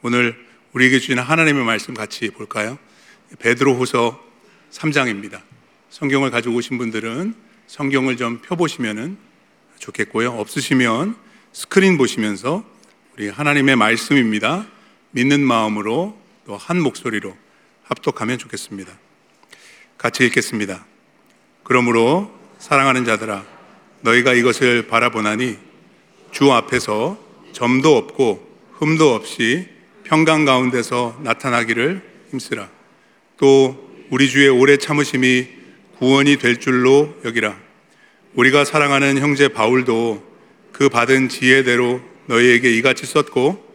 오늘 우리에게 주시는 하나님의 말씀 같이 볼까요? 베드로후서 3장입니다. 성경을 가지고 오신 분들은 성경을 좀 펴보시면 좋겠고요. 없으시면 스크린 보시면서 우리 하나님의 말씀입니다. 믿는 마음으로 또 한 목소리로 합독하면 좋겠습니다. 같이 읽겠습니다. 그러므로 사랑하는 자들아, 너희가 이것을 바라보나니 주 앞에서 점도 없고 흠도 없이 평강 가운데서 나타나기를 힘쓰라. 또 우리 주의 오래 참으심이 구원이 될 줄로 여기라. 우리가 사랑하는 형제 바울도 그 받은 지혜대로 너희에게 이같이 썼고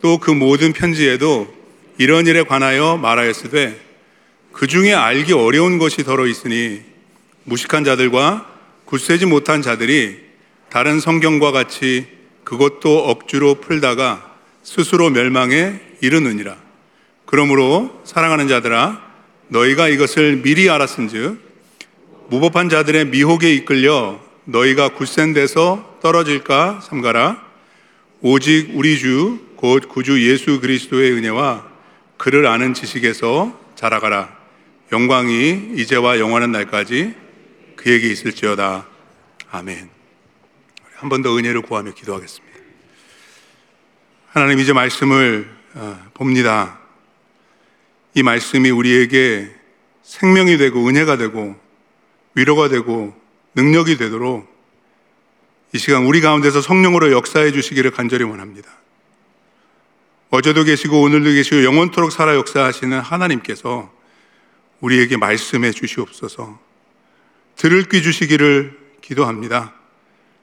또 그 모든 편지에도 이런 일에 관하여 말하였으되 그 중에 알기 어려운 것이 더러 있으니 무식한 자들과 굳세지 못한 자들이 다른 성경과 같이 그것도 억지로 풀다가 스스로 멸망에 이르느니라. 그러므로 사랑하는 자들아 너희가 이것을 미리 알았은즉 무법한 자들의 미혹에 이끌려 너희가 굳센 데서 떨어질까 삼가라. 오직 우리 주 곧 구주 예수 그리스도의 은혜와 그를 아는 지식에서 자라가라. 영광이 이제와 영원한 날까지 그에게 있을지어다. 아멘. 한 번 더 은혜를 구하며 기도하겠습니다. 하나님 이제 말씀을 어, 봅니다. 이 말씀이 우리에게 생명이 되고 은혜가 되고 위로가 되고 능력이 되도록 이 시간 우리 가운데서 성령으로 역사해 주시기를 간절히 원합니다. 어제도 계시고 오늘도 계시고 영원토록 살아 역사하시는 하나님께서 우리에게 말씀해 주시옵소서 들을 귀 주시기를 기도합니다.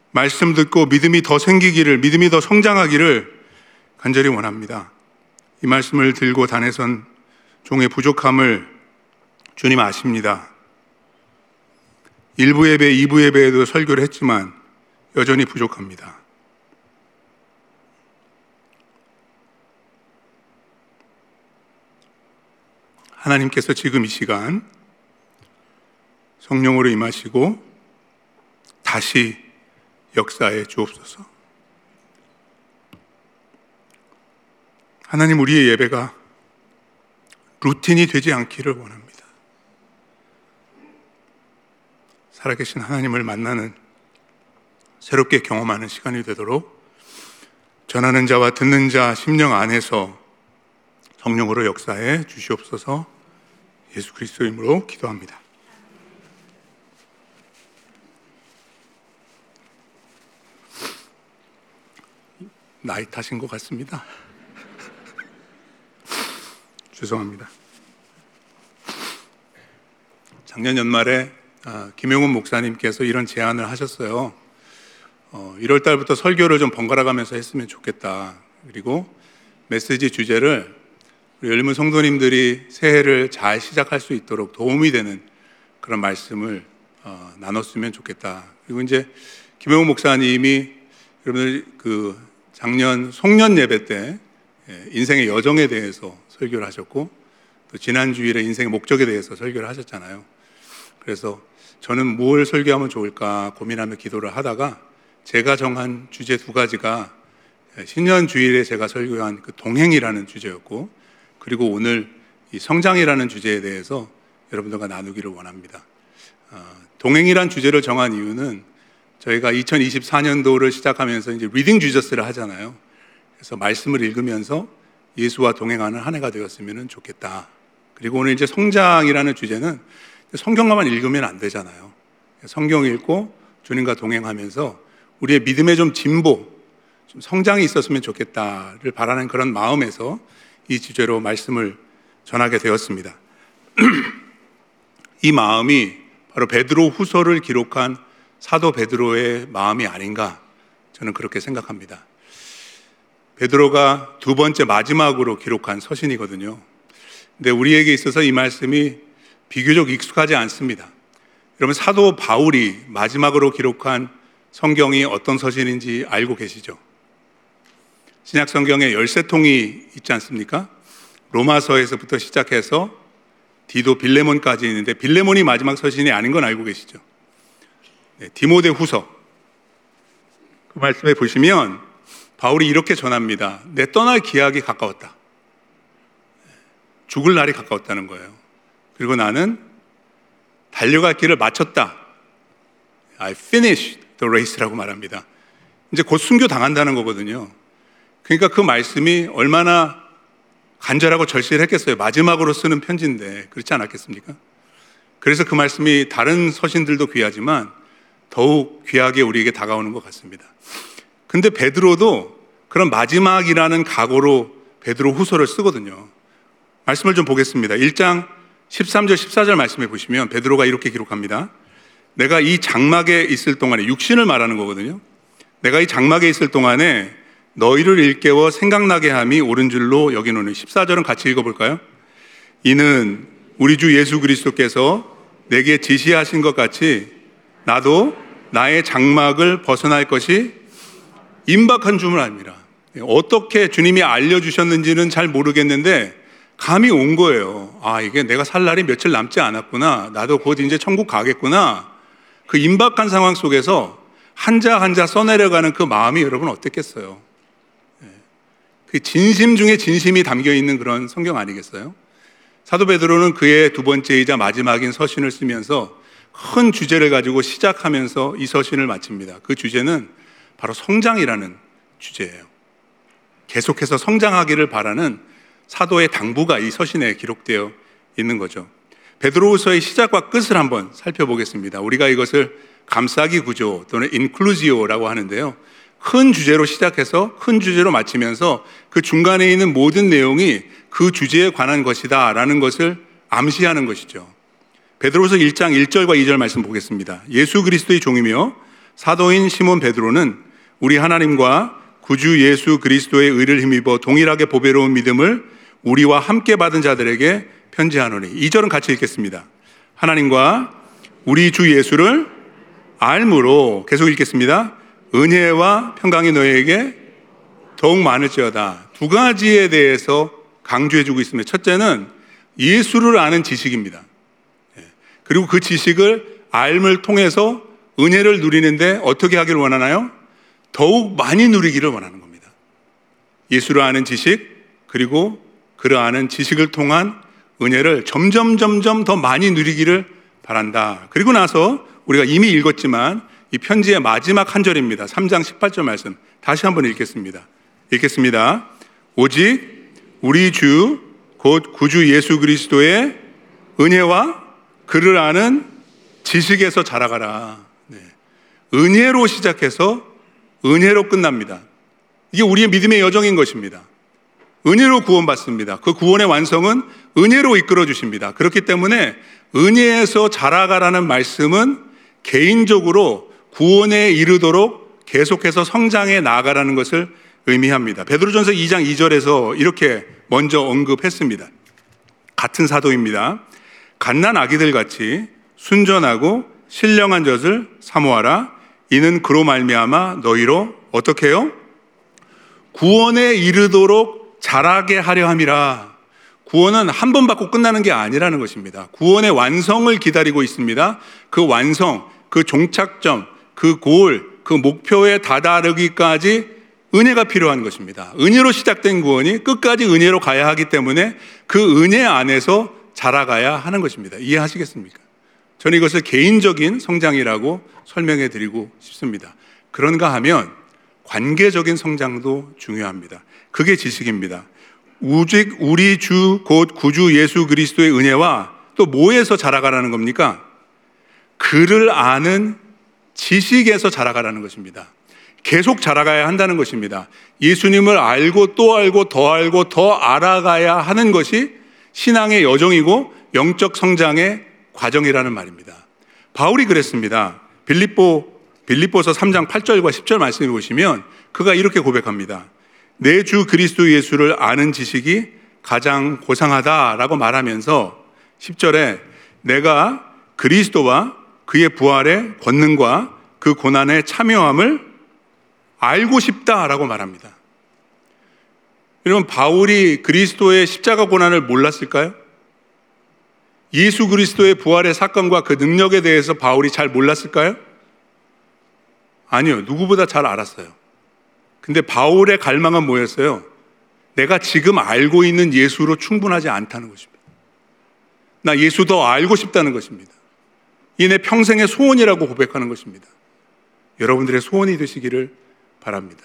말씀 듣고 믿음이 더 생기기를, 믿음이 더 성장하기를 간절히 원합니다. 이 말씀을 들고 단에선 종의 부족함을 주님 아십니다. 1부 예배, 2부 예배에도 설교를 했지만 여전히 부족합니다. 하나님께서 지금 이 시간 성령으로 임하시고 다시 역사에 주옵소서. 하나님 우리의 예배가 루틴이 되지 않기를 원합니다. 살아계신 하나님을 만나는 새롭게 경험하는 시간이 되도록 전하는 자와 듣는 자 심령 안에서 성령으로 역사해 주시옵소서 예수 그리스도 이름으로 기도합니다. 나이 타신 것 같습니다. 죄송합니다. 작년 연말에 아, 김용훈 목사님께서 이런 제안을 하셨어요. 어, 1월 달부터 설교를 좀 번갈아 가면서 했으면 좋겠다. 그리고 메시지 주제를 우리 열무 성도님들이 새해를 잘 시작할 수 있도록 도움이 되는 그런 말씀을 어, 나눴으면 좋겠다. 그리고 이제 김용훈 목사님이 여러분들 그 작년 송년 예배 때 예, 인생의 여정에 대해서 설교를 하셨고 또 지난 주일에 인생의 목적에 대해서 설교를 하셨잖아요. 그래서 저는 뭘 설교하면 좋을까 고민하며 기도를 하다가 제가 정한 주제 두 가지가 예, 신년 주일에 제가 설교한 그 동행이라는 주제였고 그리고 오늘 이 성장이라는 주제에 대해서 여러분들과 나누기를 원합니다. 어, 동행이란 주제를 정한 이유는 저희가 2024년도를 시작하면서 이제 Reading Jesus를 하잖아요. 그래서 말씀을 읽으면서 예수와 동행하는 한 해가 되었으면 좋겠다. 그리고 오늘 이제 성장이라는 주제는 성경만 읽으면 안 되잖아요. 성경 읽고 주님과 동행하면서 우리의 믿음의 좀 진보, 좀 성장이 있었으면 좋겠다를 바라는 그런 마음에서 이 주제로 말씀을 전하게 되었습니다. 이 마음이 바로 베드로 후서를 기록한 사도 베드로의 마음이 아닌가 저는 그렇게 생각합니다. 베드로가 두 번째 마지막으로 기록한 서신이거든요. 근데 우리에게 있어서 이 말씀이 비교적 익숙하지 않습니다. 여러분 사도 바울이 마지막으로 기록한 성경이 어떤 서신인지 알고 계시죠? 신약 성경에 열세 통이 있지 않습니까? 로마서에서부터 시작해서 디도 빌레몬까지 있는데 빌레몬이 마지막 서신이 아닌 건 알고 계시죠? 네, 디모데 후서. 그 말씀에 보시면 바울이 이렇게 전합니다. 내 떠날 기약이 가까웠다. 죽을 날이 가까웠다는 거예요. 그리고 나는 달려갈 길을 마쳤다. I finished the race라고 말합니다. 이제 곧 순교 당한다는 거거든요. 그러니까 그 말씀이 얼마나 간절하고 절실했겠어요. 마지막으로 쓰는 편지인데 그렇지 않았겠습니까? 그래서 그 말씀이 다른 서신들도 귀하지만 더욱 귀하게 우리에게 다가오는 것 같습니다. 근데 베드로도 그런 마지막이라는 각오로 베드로 후서를 쓰거든요. 말씀을 좀 보겠습니다. 1장 13절 14절 말씀해 보시면 베드로가 이렇게 기록합니다. 내가 이 장막에 있을 동안에 육신을 말하는 거거든요. 내가 이 장막에 있을 동안에 너희를 일깨워 생각나게 함이 옳은 줄로 여기노니 14절은 같이 읽어볼까요? 이는 우리 주 예수 그리스도께서 내게 지시하신 것 같이 나도 나의 장막을 벗어날 것이 임박한 줌을 압니다. 어떻게 주님이 알려주셨는지는 잘 모르겠는데 감이 온 거예요. 아, 이게 내가 살 날이 며칠 남지 않았구나. 나도 곧 이제 천국 가겠구나. 그 임박한 상황 속에서 한자 한자 써내려가는 그 마음이 여러분 어땠겠어요? 그 진심 중에 진심이 담겨 있는 그런 성경 아니겠어요? 사도 베드로는 그의 두 번째이자 마지막인 서신을 쓰면서 큰 주제를 가지고 시작하면서 이 서신을 마칩니다. 그 주제는 바로 성장이라는 주제예요. 계속해서 성장하기를 바라는 사도의 당부가 이 서신에 기록되어 있는 거죠. 베드로후서의 시작과 끝을 한번 살펴보겠습니다. 우리가 이것을 감싸기 구조 또는 인클루지오라고 하는데요. 큰 주제로 시작해서 큰 주제로 마치면서 그 중간에 있는 모든 내용이 그 주제에 관한 것이다라는 것을 암시하는 것이죠. 베드로서 1장 1절과 2절 말씀 보겠습니다. 예수 그리스도의 종이며 사도인 시몬 베드로는 우리 하나님과 구주 예수 그리스도의 의를 힘입어 동일하게 보배로운 믿음을 우리와 함께 받은 자들에게 편지하노니 2절은 같이 읽겠습니다. 하나님과 우리 주 예수를 알므로 계속 읽겠습니다. 은혜와 평강이 너에게 더욱 많을지어다. 두 가지에 대해서 강조해주고 있습니다. 첫째는 예수를 아는 지식입니다. 예. 그리고 그 지식을 알을 통해서 은혜를 누리는데 어떻게 하기를 원하나요? 더욱 많이 누리기를 원하는 겁니다. 예수를 아는 지식, 그리고 그를 아는 지식을 통한 은혜를 점점 점점 더 많이 누리기를 바란다. 그리고 나서 우리가 이미 읽었지만 이 편지의 마지막 한 절입니다. 3장 18절 말씀. 다시 한번 읽겠습니다. 읽겠습니다. 오직 우리 주, 곧 구주 예수 그리스도의 은혜와 그를 아는 지식에서 자라가라. 네. 은혜로 시작해서 은혜로 끝납니다. 이게 우리의 믿음의 여정인 것입니다. 은혜로 구원받습니다. 그 구원의 완성은 은혜로 이끌어 주십니다. 그렇기 때문에 은혜에서 자라가라는 말씀은 개인적으로 구원에 이르도록 계속해서 성장해 나아가라는 것을 의미합니다. 베드로전서 2장 2절에서 이렇게 먼저 언급했습니다. 같은 사도입니다. 갓난 아기들 같이 순전하고 신령한 젖을 사모하라. 이는 그로 말미암아 너희로 어떻게 해요? 구원에 이르도록 자라게 하려 함이라. 구원은 한 번 받고 끝나는 게 아니라는 것입니다. 구원의 완성을 기다리고 있습니다. 그 완성, 그 종착점, 그 골, 그 목표에 다다르기까지 은혜가 필요한 것입니다. 은혜로 시작된 구원이 끝까지 은혜로 가야 하기 때문에 그 은혜 안에서 자라가야 하는 것입니다. 이해하시겠습니까? 저는 이것을 개인적인 성장이라고 설명해 드리고 싶습니다. 그런가 하면 관계적인 성장도 중요합니다. 그게 지식입니다. 우직 우리 주 곧 구주 예수 그리스도의 은혜와 또 뭐에서 자라가라는 겁니까? 그를 아는 지식에서 자라가라는 것입니다. 계속 자라가야 한다는 것입니다. 예수님을 알고 또 알고 더 알고 더 알아가야 하는 것이 신앙의 여정이고 영적 성장의 과정이라는 말입니다. 바울이 그랬습니다. 빌립보 빌립보서 3장 8절과 10절 말씀해 보시면 그가 이렇게 고백합니다. 내 주 그리스도 예수를 아는 지식이 가장 고상하다라고 말하면서 10절에 내가 그리스도와 그의 부활의 권능과 그 고난의 참여함을 알고 싶다라고 말합니다. 여러분, 바울이 그리스도의 십자가 고난을 몰랐을까요? 예수 그리스도의 부활의 사건과 그 능력에 대해서 바울이 잘 몰랐을까요? 아니요. 누구보다 잘 알았어요. 근데 바울의 갈망은 뭐였어요? 내가 지금 알고 있는 예수로 충분하지 않다는 것입니다. 나 예수 더 알고 싶다는 것입니다. 이내 평생의 소원이라고 고백하는 것입니다. 여러분들의 소원이 되시기를 바랍니다.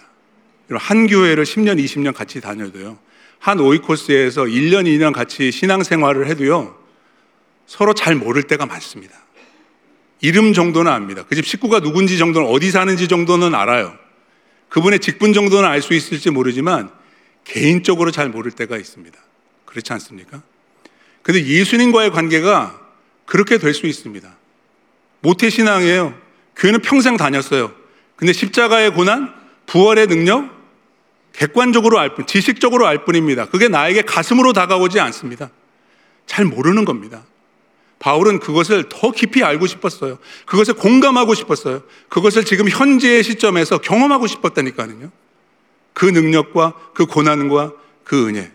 한 교회를 10년, 20년 같이 다녀도요. 한 오이코스에서 1년, 2년 같이 신앙생활을 해도요. 서로 잘 모를 때가 많습니다. 이름 정도는 압니다. 그 집 식구가 누군지 정도는 어디 사는지 정도는 알아요. 그분의 직분 정도는 알 수 있을지 모르지만 개인적으로 잘 모를 때가 있습니다. 그렇지 않습니까? 근데 예수님과의 관계가 그렇게 될 수 있습니다. 모태신앙이에요. 교회는 평생 다녔어요. 근데 십자가의 고난, 부활의 능력, 객관적으로 알 뿐, 지식적으로 알 뿐입니다. 그게 나에게 가슴으로 다가오지 않습니다. 잘 모르는 겁니다. 바울은 그것을 더 깊이 알고 싶었어요. 그것을 공감하고 싶었어요. 그것을 지금 현재의 시점에서 경험하고 싶었다니까요. 그 능력과 그 고난과 그 은혜.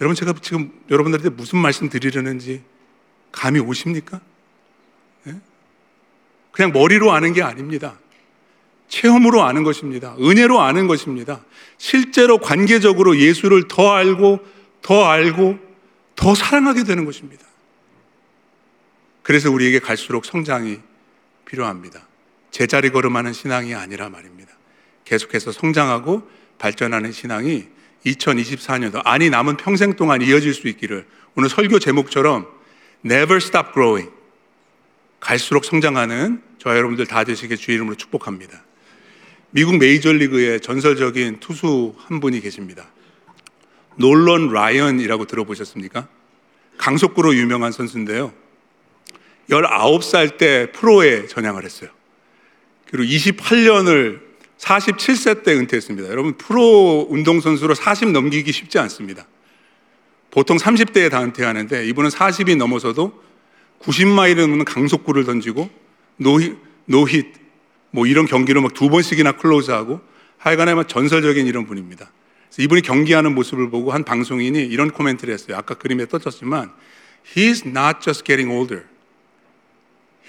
여러분, 제가 지금 여러분들한테 무슨 말씀 드리려는지 감이 오십니까? 네? 그냥 머리로 아는 게 아닙니다. 체험으로 아는 것입니다. 은혜로 아는 것입니다. 실제로 관계적으로 예수를 더 알고, 더 알고, 더 사랑하게 되는 것입니다. 그래서 우리에게 갈수록 성장이 필요합니다. 제자리 걸음하는 신앙이 아니라 말입니다. 계속해서 성장하고 발전하는 신앙이 2024년도 아니 남은 평생 동안 이어질 수 있기를 오늘 설교 제목처럼 Never Stop Growing 갈수록 성장하는 저와 여러분들 다 되시게 주의 이름으로 축복합니다. 미국 메이저리그의 전설적인 투수 한 분이 계십니다. 놀런 라이언이라고 들어보셨습니까? 강속구로 유명한 선수인데요. 19살 때 프로에 전향을 했어요. 그리고 28년을 47세 때 은퇴했습니다. 여러분, 프로 운동선수로 40 넘기기 쉽지 않습니다. 보통 30대에 다 은퇴하는데 이분은 40이 넘어서도 90마일을 넘는 강속구를 던지고 노히, 노힛, 뭐 이런 경기로 막두 번씩이나 클로즈하고 하여간에 막 전설적인 이런 분입니다. 이분이 경기하는 모습을 보고 한 방송인이 이런 코멘트를 했어요. 아까 그림에 떠졌지만 He's not just getting older.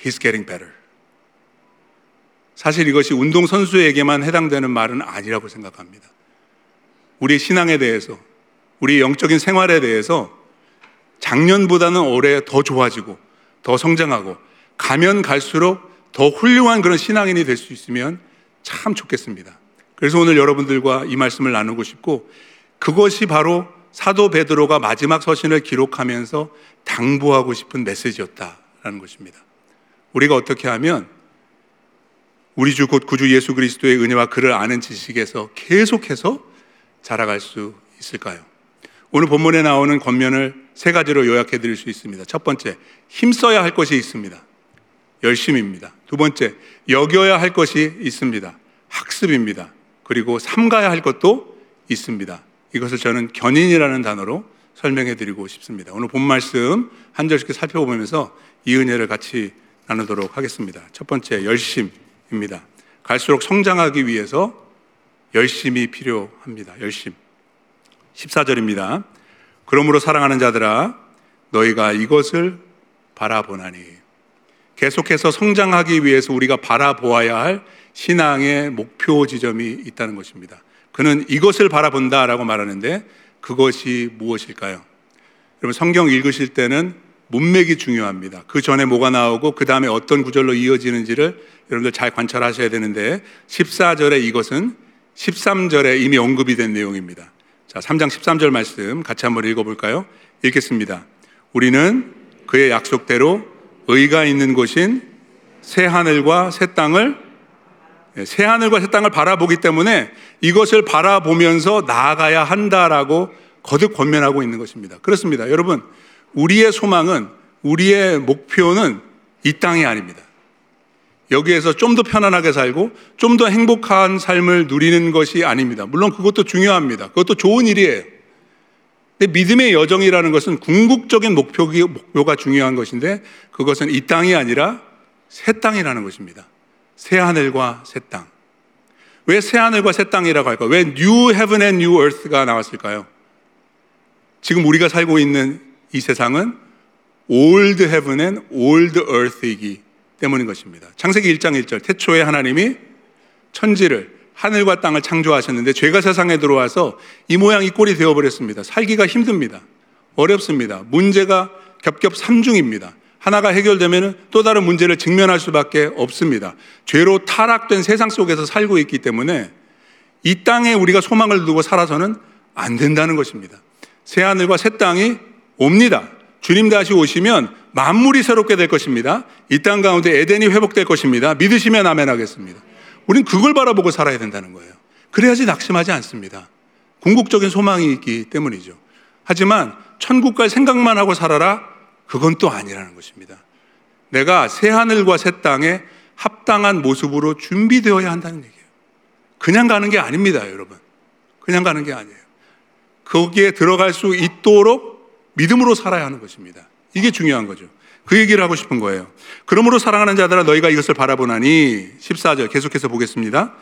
He's getting better. 사실 이것이 운동선수에게만 해당되는 말은 아니라고 생각합니다. 우리 신앙에 대해서, 우리 영적인 생활에 대해서 작년보다는 올해 더 좋아지고, 더 성장하고, 가면 갈수록 더 훌륭한 그런 신앙인이 될 수 있으면 참 좋겠습니다. 그래서 오늘 여러분들과 이 말씀을 나누고 싶고, 그것이 바로 사도 베드로가 마지막 서신을 기록하면서 당부하고 싶은 메시지였다라는 것입니다. 우리가 어떻게 하면 우리 주 곧 구주 예수 그리스도의 은혜와 그를 아는 지식에서 계속해서 자라갈 수 있을까요? 오늘 본문에 나오는 권면을 세 가지로 요약해 드릴 수 있습니다. 첫 번째, 힘써야 할 것이 있습니다. 열심입니다. 두 번째, 여겨야 할 것이 있습니다. 학습입니다. 그리고 삼가야 할 것도 있습니다. 이것을 저는 견인이라는 단어로 설명해 드리고 싶습니다. 오늘 본 말씀 한 절씩 살펴보면서 이 은혜를 같이 나누도록 하겠습니다. 첫 번째, 열심. 입니다. 갈수록 성장하기 위해서 열심이 필요합니다. 열심. 14절입니다. 그러므로 사랑하는 자들아 너희가 이것을 바라보나니 계속해서 성장하기 위해서 우리가 바라보아야 할 신앙의 목표 지점이 있다는 것입니다. 그는 이것을 바라본다라고 말하는데 그것이 무엇일까요? 여러분 성경 읽으실 때는 문맥이 중요합니다. 그 전에 뭐가 나오고 그 다음에 어떤 구절로 이어지는지를 여러분들 잘 관찰하셔야 되는데 14절에 이것은 13절에 이미 언급이 된 내용입니다. 자, 3장 13절 말씀 같이 한번 읽어볼까요? 읽겠습니다. 우리는 그의 약속대로 의가 있는 곳인 새 하늘과 새 땅을 예, 새 하늘과 새 땅을 바라보기 때문에 이것을 바라보면서 나아가야 한다라고 거듭 권면하고 있는 것입니다. 그렇습니다. 여러분, 우리의 소망은 우리의 목표는 이 땅이 아닙니다. 여기에서 좀 더 편안하게 살고 좀 더 행복한 삶을 누리는 것이 아닙니다. 물론 그것도 중요합니다. 그것도 좋은 일이에요. 근데 믿음의 여정이라는 것은 궁극적인 목표가 중요한 것인데 그것은 이 땅이 아니라 새 땅이라는 것입니다. 새 하늘과 새 땅. 왜 새 하늘과 새 땅이라고 할까요? 왜 New Heaven and New Earth가 나왔을까요? 지금 우리가 살고 있는 이 세상은 Old Heaven and Old Earth이기 때문인 것입니다. 창세기 1장 1절 태초에 하나님이 천지를 하늘과 땅을 창조하셨는데 죄가 세상에 들어와서 이 모양 이 꼴이 되어버렸습니다. 살기가 힘듭니다. 어렵습니다. 문제가 겹겹 삼중입니다. 하나가 해결되면 또 다른 문제를 직면할 수밖에 없습니다. 죄로 타락된 세상 속에서 살고 있기 때문에 이 땅에 우리가 소망을 두고 살아서는 안 된다는 것입니다. 새 하늘과 새 땅이 옵니다. 주님 다시 오시면 만물이 새롭게 될 것입니다. 이 땅 가운데 에덴이 회복될 것입니다. 믿으시면 아멘 하겠습니다. 우린 그걸 바라보고 살아야 된다는 거예요. 그래야지 낙심하지 않습니다. 궁극적인 소망이 있기 때문이죠. 하지만 천국 갈 생각만 하고 살아라? 그건 또 아니라는 것입니다. 내가 새 하늘과 새 땅에 합당한 모습으로 준비되어야 한다는 얘기예요. 그냥 가는 게 아닙니다, 여러분. 그냥 가는 게 아니에요. 거기에 들어갈 수 있도록 믿음으로 살아야 하는 것입니다. 이게 중요한 거죠. 그 얘기를 하고 싶은 거예요. 그러므로 사랑하는 자들아 너희가 이것을 바라보나니 14절 계속해서 보겠습니다.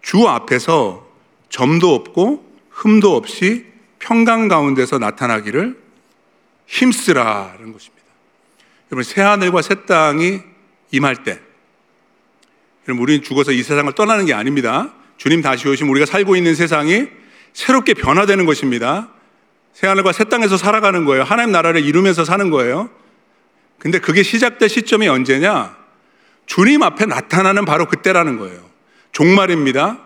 주 앞에서 점도 없고 흠도 없이 평강 가운데서 나타나기를 힘쓰라는 것입니다. 여러분 새 하늘과 새 땅이 임할 때 여러분 우리는 죽어서 이 세상을 떠나는 게 아닙니다. 주님 다시 오시면 우리가 살고 있는 세상이 새롭게 변화되는 것입니다. 새 하늘과 새 땅에서 살아가는 거예요. 하나님 나라를 이루면서 사는 거예요. 근데 그게 시작될 시점이 언제냐? 주님 앞에 나타나는 바로 그때라는 거예요. 종말입니다.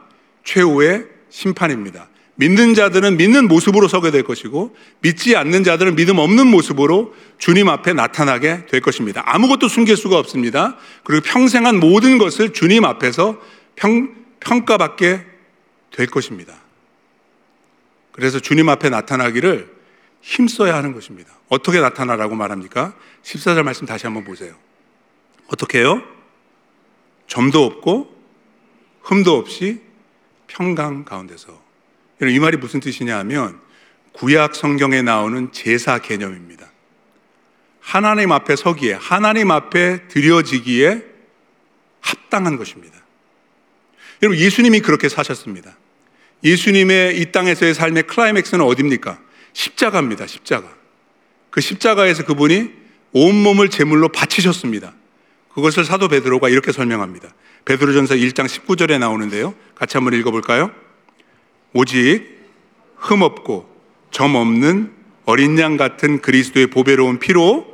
최후의 심판입니다. 믿는 자들은 믿는 모습으로 서게 될 것이고 믿지 않는 자들은 믿음 없는 모습으로 주님 앞에 나타나게 될 것입니다. 아무것도 숨길 수가 없습니다. 그리고 평생 한 모든 것을 주님 앞에서 평, 평가받게 될 것입니다. 그래서 주님 앞에 나타나기를 힘써야 하는 것입니다. 어떻게 나타나라고 말합니까? 14절 말씀 다시 한번 보세요. 어떻게 해요? 점도 없고 흠도 없이 평강 가운데서. 이 말이 무슨 뜻이냐 하면 구약 성경에 나오는 제사 개념입니다. 하나님 앞에 서기에, 하나님 앞에 드려지기에 합당한 것입니다. 여러분, 예수님이 그렇게 사셨습니다. 예수님의 이 땅에서의 삶의 클라이맥스는 어딥니까? 십자가입니다, 십자가. 그 십자가에서 그분이 온몸을 제물로 바치셨습니다. 그것을 사도 베드로가 이렇게 설명합니다. 베드로전서 1장 19절에 나오는데요. 같이 한번 읽어 볼까요? 오직 흠 없고 점 없는 어린 양 같은 그리스도의 보배로운 피로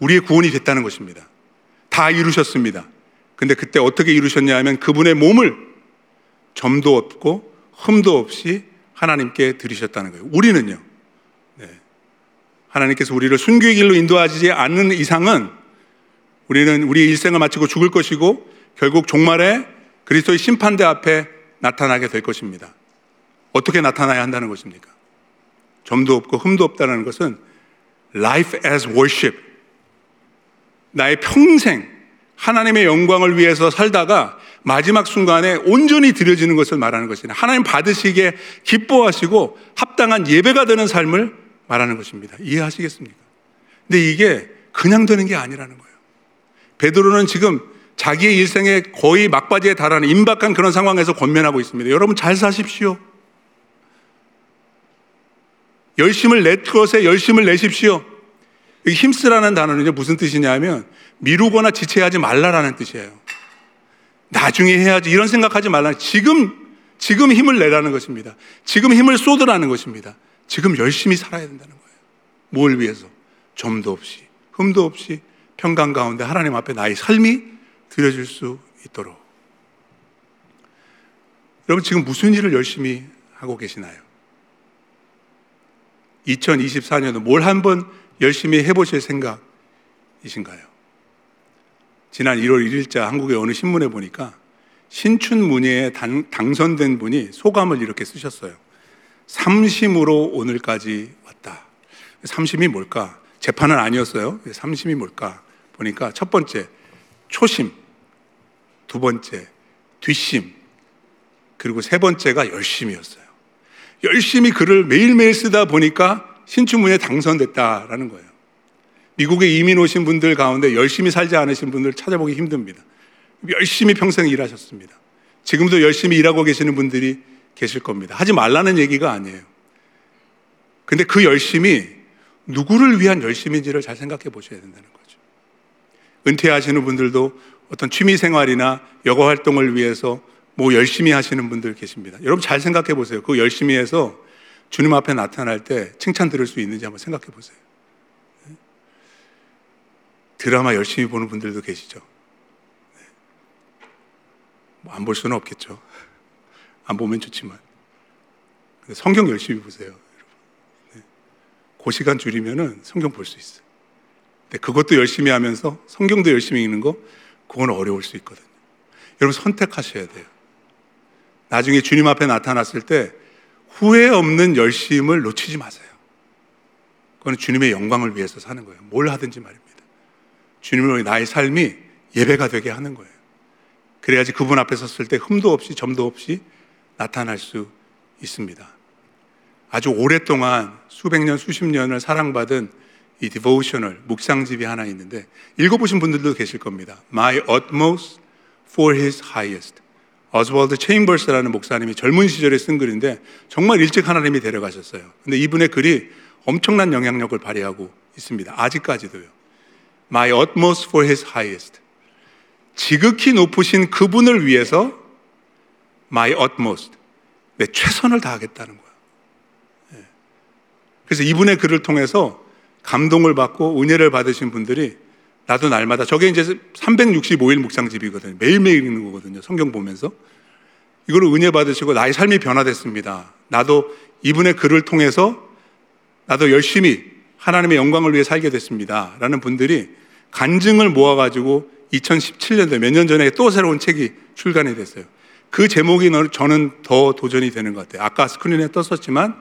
우리의 구원이 됐다는 것입니다. 다 이루셨습니다. 근데 그때 어떻게 이루셨냐 하면 그분의 몸을 점도 없고 흠도 없이 하나님께 드리셨다는 거예요. 우리는요. 하나님께서 우리를 순교의 길로 인도하지 않는 이상은 우리는 우리의 일생을 마치고 죽을 것이고 결국 종말에 그리스도의 심판대 앞에 나타나게 될 것입니다. 어떻게 나타나야 한다는 것입니까? 점도 없고 흠도 없다는 것은 life as worship. 나의 평생 하나님의 영광을 위해서 살다가 마지막 순간에 온전히 드려지는 것을 말하는 것이니 하나님 받으시기에 기뻐하시고 합당한 예배가 되는 삶을 말하는 것입니다. 이해하시겠습니까? 근데 이게 그냥 되는 게 아니라는 거예요. 베드로는 지금 자기의 일생에 거의 막바지에 달하는 임박한 그런 상황에서 권면하고 있습니다. 여러분 잘 사십시오. 열심을 낼 것에 열심을 내십시오. 힘쓰라는 단어는 무슨 뜻이냐면 미루거나 지체하지 말라라는 뜻이에요. 나중에 해야지 이런 생각하지 말라. 지금 지금 힘을 내라는 것입니다. 지금 힘을 쏟으라는 것입니다. 지금 열심히 살아야 된다는 거예요. 뭘 위해서? 점도 없이, 흠도 없이 평강 가운데 하나님 앞에 나의 삶이 드려질 수 있도록. 여러분 지금 무슨 일을 열심히 하고 계시나요? 2024년도 뭘 한번 열심히 해보실 생각이신가요? 지난 1월 1일자 한국의 어느 신문에 보니까 신춘 문예에 당선된 분이 소감을 이렇게 쓰셨어요. 삼심으로 오늘까지 왔다. 삼심이 뭘까? 재판은 아니었어요. 삼심이 뭘까? 보니까 첫 번째, 초심. 두 번째, 뒷심. 그리고 세 번째가 열심이었어요. 열심히 글을 매일매일 쓰다 보니까 신춘문에 당선됐다라는 거예요. 미국에 이민 오신 분들 가운데 열심히 살지 않으신 분들 찾아보기 힘듭니다. 열심히 평생 일하셨습니다. 지금도 열심히 일하고 계시는 분들이 계실 겁니다. 하지 말라는 얘기가 아니에요. 근데 그 열심이 누구를 위한 열심인지를 잘 생각해 보셔야 된다는 거죠. 은퇴하시는 분들도 어떤 취미 생활이나 여가 활동을 위해서 뭐 열심히 하시는 분들 계십니다. 여러분 잘 생각해 보세요. 그 열심히 해서 주님 앞에 나타날 때 칭찬 들을 수 있는지 한번 생각해 보세요. 드라마 열심히 보는 분들도 계시죠. 뭐 안볼 수는 없겠죠. 안 보면 좋지만. 성경 열심히 보세요. 그 시간 줄이면은 성경 볼 수 있어요. 근데 그것도 열심히 하면서 성경도 열심히 읽는 거, 그건 어려울 수 있거든요. 여러분 선택하셔야 돼요. 나중에 주님 앞에 나타났을 때 후회 없는 열심을 놓치지 마세요. 그건 주님의 영광을 위해서 사는 거예요. 뭘 하든지 말입니다. 주님을 나의 삶이 예배가 되게 하는 거예요. 그래야지 그분 앞에 섰을 때 흠도 없이 점도 없이 나타날 수 있습니다. 아주 오랫동안 수백 년, 수십 년을 사랑받은 이 devotional 묵상집이 하나 있는데 읽어보신 분들도 계실 겁니다. My utmost for his highest. 어스월드 체인버스라는 목사님이 젊은 시절에 쓴 글인데 정말 일찍 하나님이 데려가셨어요. 근데 이분의 글이 엄청난 영향력을 발휘하고 있습니다. 아직까지도요. My utmost for his highest. 지극히 높으신 그분을 위해서 my utmost. 내 최선을 다하겠다는 거야. 예. 그래서 이분의 글을 통해서 감동을 받고 은혜를 받으신 분들이 나도 날마다 저게 이제 365일 묵상집이거든요. 매일매일 읽는 거거든요. 성경 보면서. 이걸 은혜 받으시고 나의 삶이 변화됐습니다. 나도 이분의 글을 통해서 나도 열심히 하나님의 영광을 위해 살게 됐습니다. 라는 분들이 간증을 모아가지고 2017년도에 몇 년 전에 또 새로운 책이 출간이 됐어요. 그 제목이 저는 더 도전이 되는 것 같아요. 아까 스크린에 떴었지만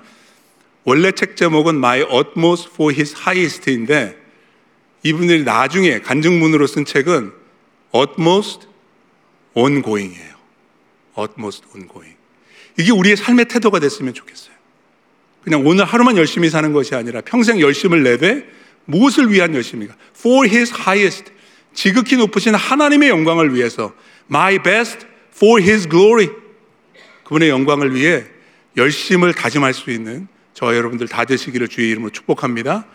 원래 책 제목은 My Utmost for His Highest인데 이분들이 나중에 간증문으로 쓴 책은 utmost ongoing이에요. utmost ongoing. 이게 우리의 삶의 태도가 됐으면 좋겠어요. 그냥 오늘 하루만 열심히 사는 것이 아니라 평생 열심을 내되 무엇을 위한 열심인가? For his highest. 지극히 높으신 하나님의 영광을 위해서 my best for his glory. 그분의 영광을 위해 열심을 다짐할 수 있는 저 여러분들 다 되시기를 주의 이름으로 축복합니다.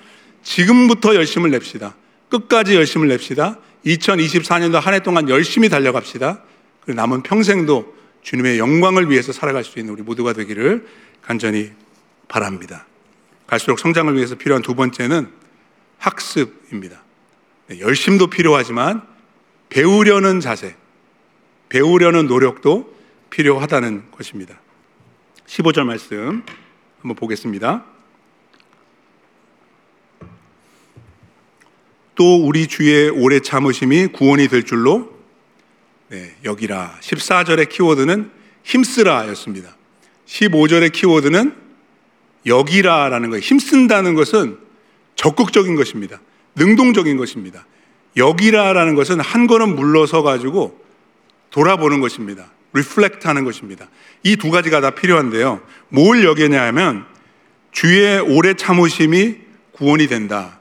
지금부터 열심을 냅시다. 끝까지 열심을 냅시다. 2024년도 한 해 동안 열심히 달려갑시다. 그리고 남은 평생도 주님의 영광을 위해서 살아갈 수 있는 우리 모두가 되기를 간절히 바랍니다. 갈수록 성장을 위해서 필요한 두 번째는 학습입니다. 네, 열심도 필요하지만 배우려는 자세, 배우려는 노력도 필요하다는 것입니다. 15절 말씀 한번 보겠습니다. 또 우리 주의 오래 참으심이 구원이 될 줄로 네, 여기라. 14절의 키워드는 힘쓰라였습니다. 15절의 키워드는 여기라라는 거예요. 힘쓴다는 것은 적극적인 것입니다. 능동적인 것입니다. 여기라라는 것은 한 걸음 물러서 가지고 돌아보는 것입니다. reflect 하는 것입니다. 이 두 가지가 다 필요한데요. 뭘 여기냐 하면 주의 오래 참으심이 구원이 된다.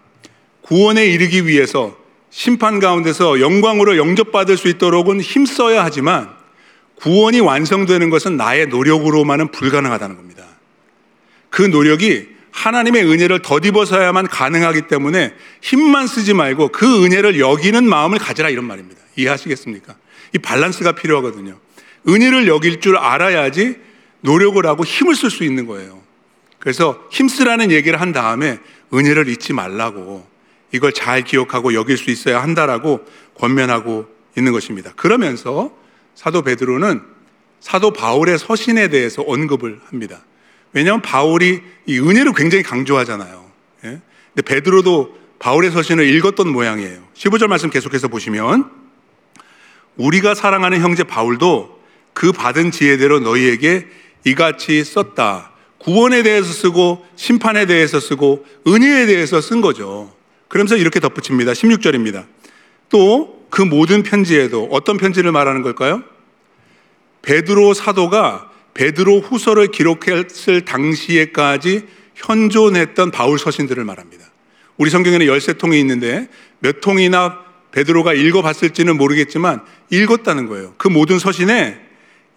구원에 이르기 위해서 심판 가운데서 영광으로 영접받을 수 있도록은 힘써야 하지만 구원이 완성되는 것은 나의 노력으로만은 불가능하다는 겁니다. 그 노력이 하나님의 은혜를 덧입어서야만 가능하기 때문에 힘만 쓰지 말고 그 은혜를 여기는 마음을 가지라 이런 말입니다. 이해하시겠습니까? 이 밸런스가 필요하거든요. 은혜를 여길 줄 알아야지 노력을 하고 힘을 쓸 수 있는 거예요. 그래서 힘쓰라는 얘기를 한 다음에 은혜를 잊지 말라고 이걸 잘 기억하고 여길 수 있어야 한다라고 권면하고 있는 것입니다. 그러면서 사도 베드로는 사도 바울의 서신에 대해서 언급을 합니다. 왜냐하면 바울이 이 은혜를 굉장히 강조하잖아요. 예? 근데 베드로도 바울의 서신을 읽었던 모양이에요. 15절 말씀 계속해서 보시면 우리가 사랑하는 형제 바울도 그 받은 지혜대로 너희에게 이같이 썼다. 구원에 대해서 쓰고 심판에 대해서 쓰고 은혜에 대해서 쓴 거죠. 그러면서 이렇게 덧붙입니다. 16절입니다. 또 그 모든 편지에도 어떤 편지를 말하는 걸까요? 베드로 사도가 베드로 후서를 기록했을 당시에까지 현존했던 바울 서신들을 말합니다. 우리 성경에는 13통이 있는데 몇 통이나 베드로가 읽어봤을지는 모르겠지만 읽었다는 거예요. 그 모든 서신에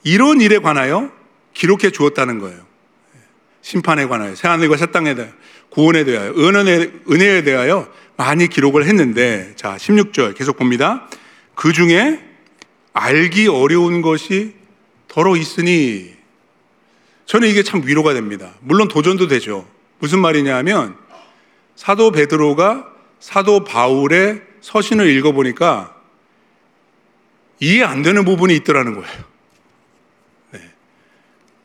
이런 일에 관하여 기록해 주었다는 거예요. 심판에 관하여, 새하늘과 새 땅에 대하여, 구원에 대하여, 은혜에, 은혜에 대하여 많이 기록을 했는데, 자, 16절 계속 봅니다. 그 중에 알기 어려운 것이 더러 있으니 저는 이게 참 위로가 됩니다. 물론 도전도 되죠. 무슨 말이냐 하면 사도 베드로가 사도 바울의 서신을 읽어보니까 이해 안 되는 부분이 있더라는 거예요. 네.